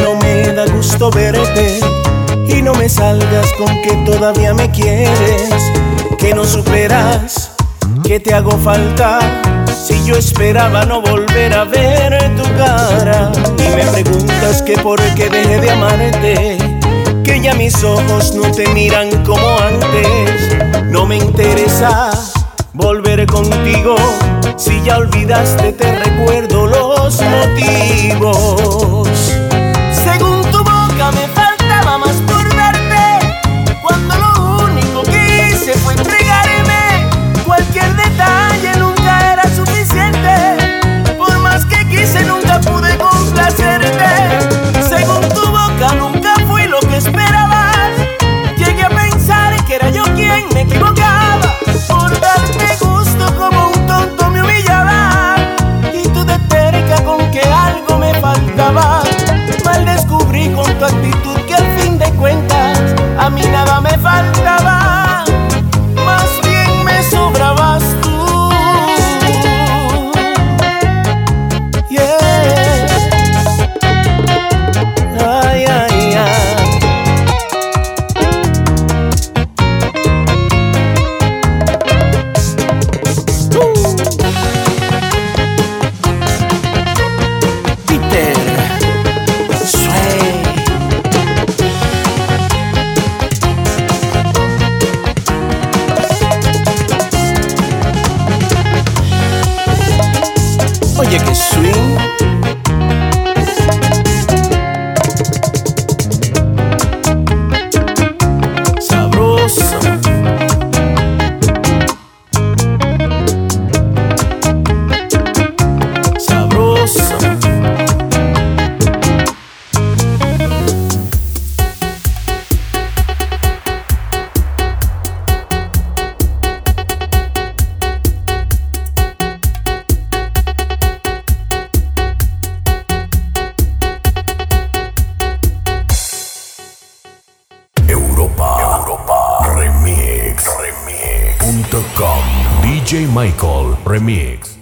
no me da gusto verte y no me salgas con que todavía me quieres, que no superas, que te hago falta. Si yo esperaba no volver a ver tu cara y me preguntas que por qué dejé de amarte, que ya mis ojos no te miran como antes, no me interesa volver contigo. Si ya olvidaste, te recuerdo los motivos. DJ Michael Remix.